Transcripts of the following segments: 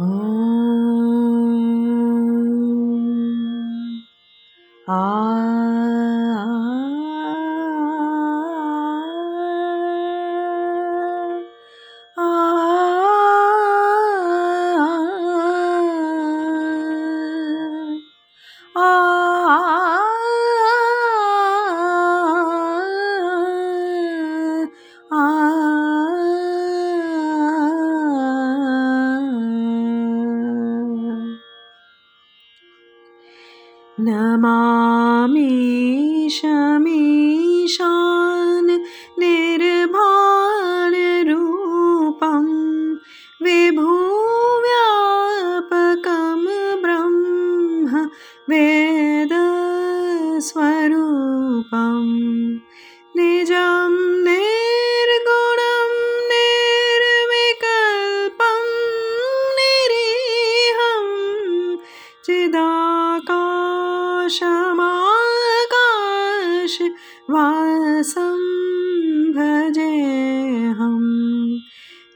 Oh. नमामीशमीशान् निर्भाणरूपं वासं भजेऽहं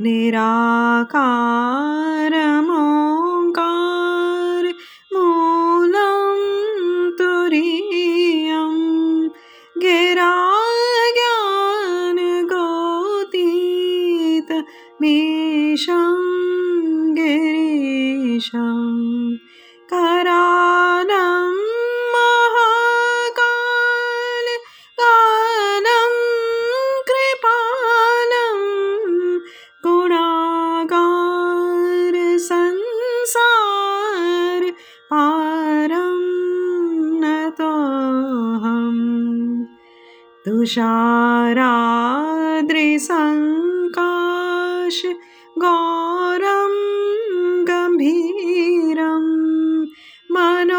निराकारमोङ्कार मूलं तुरीयं। गिराज्ञानगोतीत मीशं गिरीशं तुषाराद्रिसङ्काश गौरं गम्भीरं मनोभूतकोटि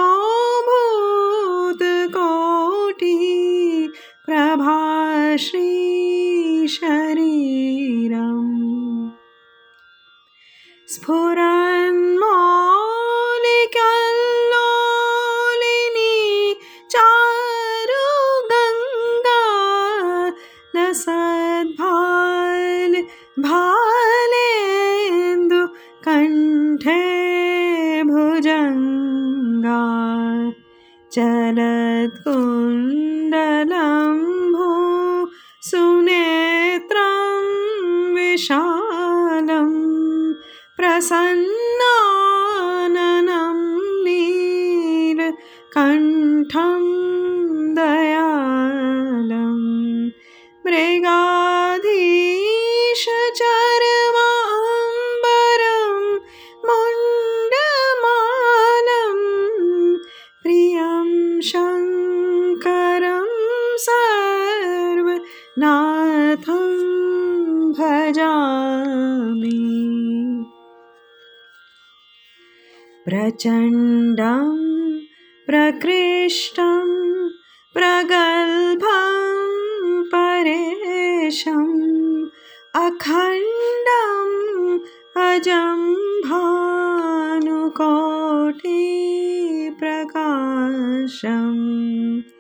प्रभाश्रीशरीरम् स्फुरन्मौलिकल्लोलिनी भालेन्दु कण्ठे भुजङ्गा चलत्कुण्डलम्भो सुनेत्रं विशालम् प्रसन्नाननं सर्वनाथं भजामि। प्रचण्डं प्रकृष्टं प्रगल्भं परेशम् अखण्डम् अजं भानुकोटिप्रकाशम्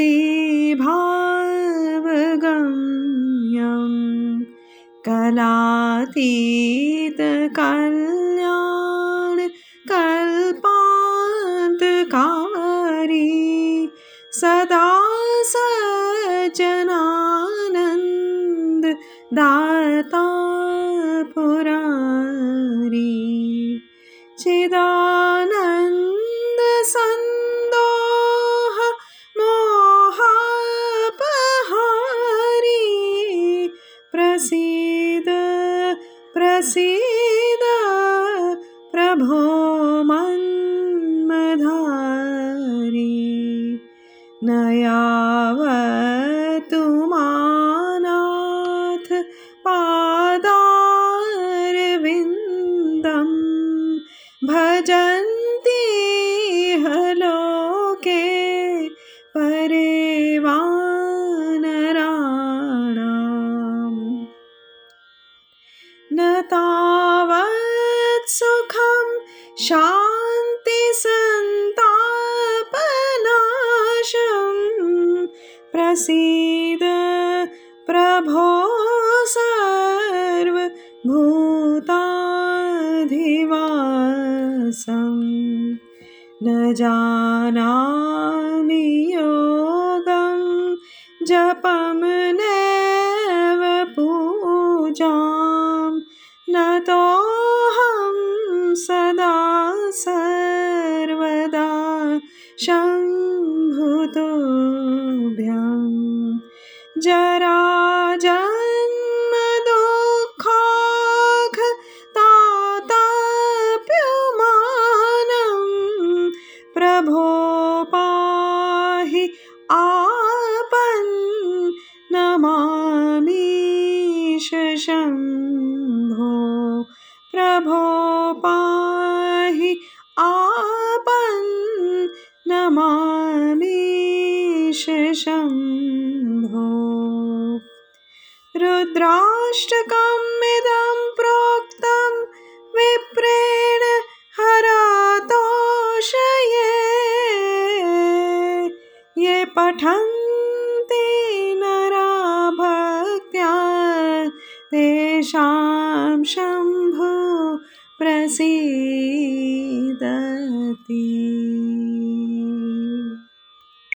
भावगम्यम् भावगम्यं कलातीतकल्याणकल्पान्तकारी सदा स चान दाता पुरी चिदानन्द सन् मन्मधारी न यावतु मानाथ पादारविन्दं भजन्ति लोके परे वानराणाम् न तावत् सुखं शान्तिसन्तापनाशं प्रसीद प्रभो सर्वभूताधिवासं। न जानामि योगं जपं नैव पूजां शम्भुतोभ्यं ताताप्यमानं प्रभो पाहि आपन् नमामीश शम्भो प्रभो पाहि रुद्राष्टकमिदं प्रोक्तं विप्रेण हरतोषये। ये पठन्ति नरा भक्त्या तेषां शम्भो प्रसीदति।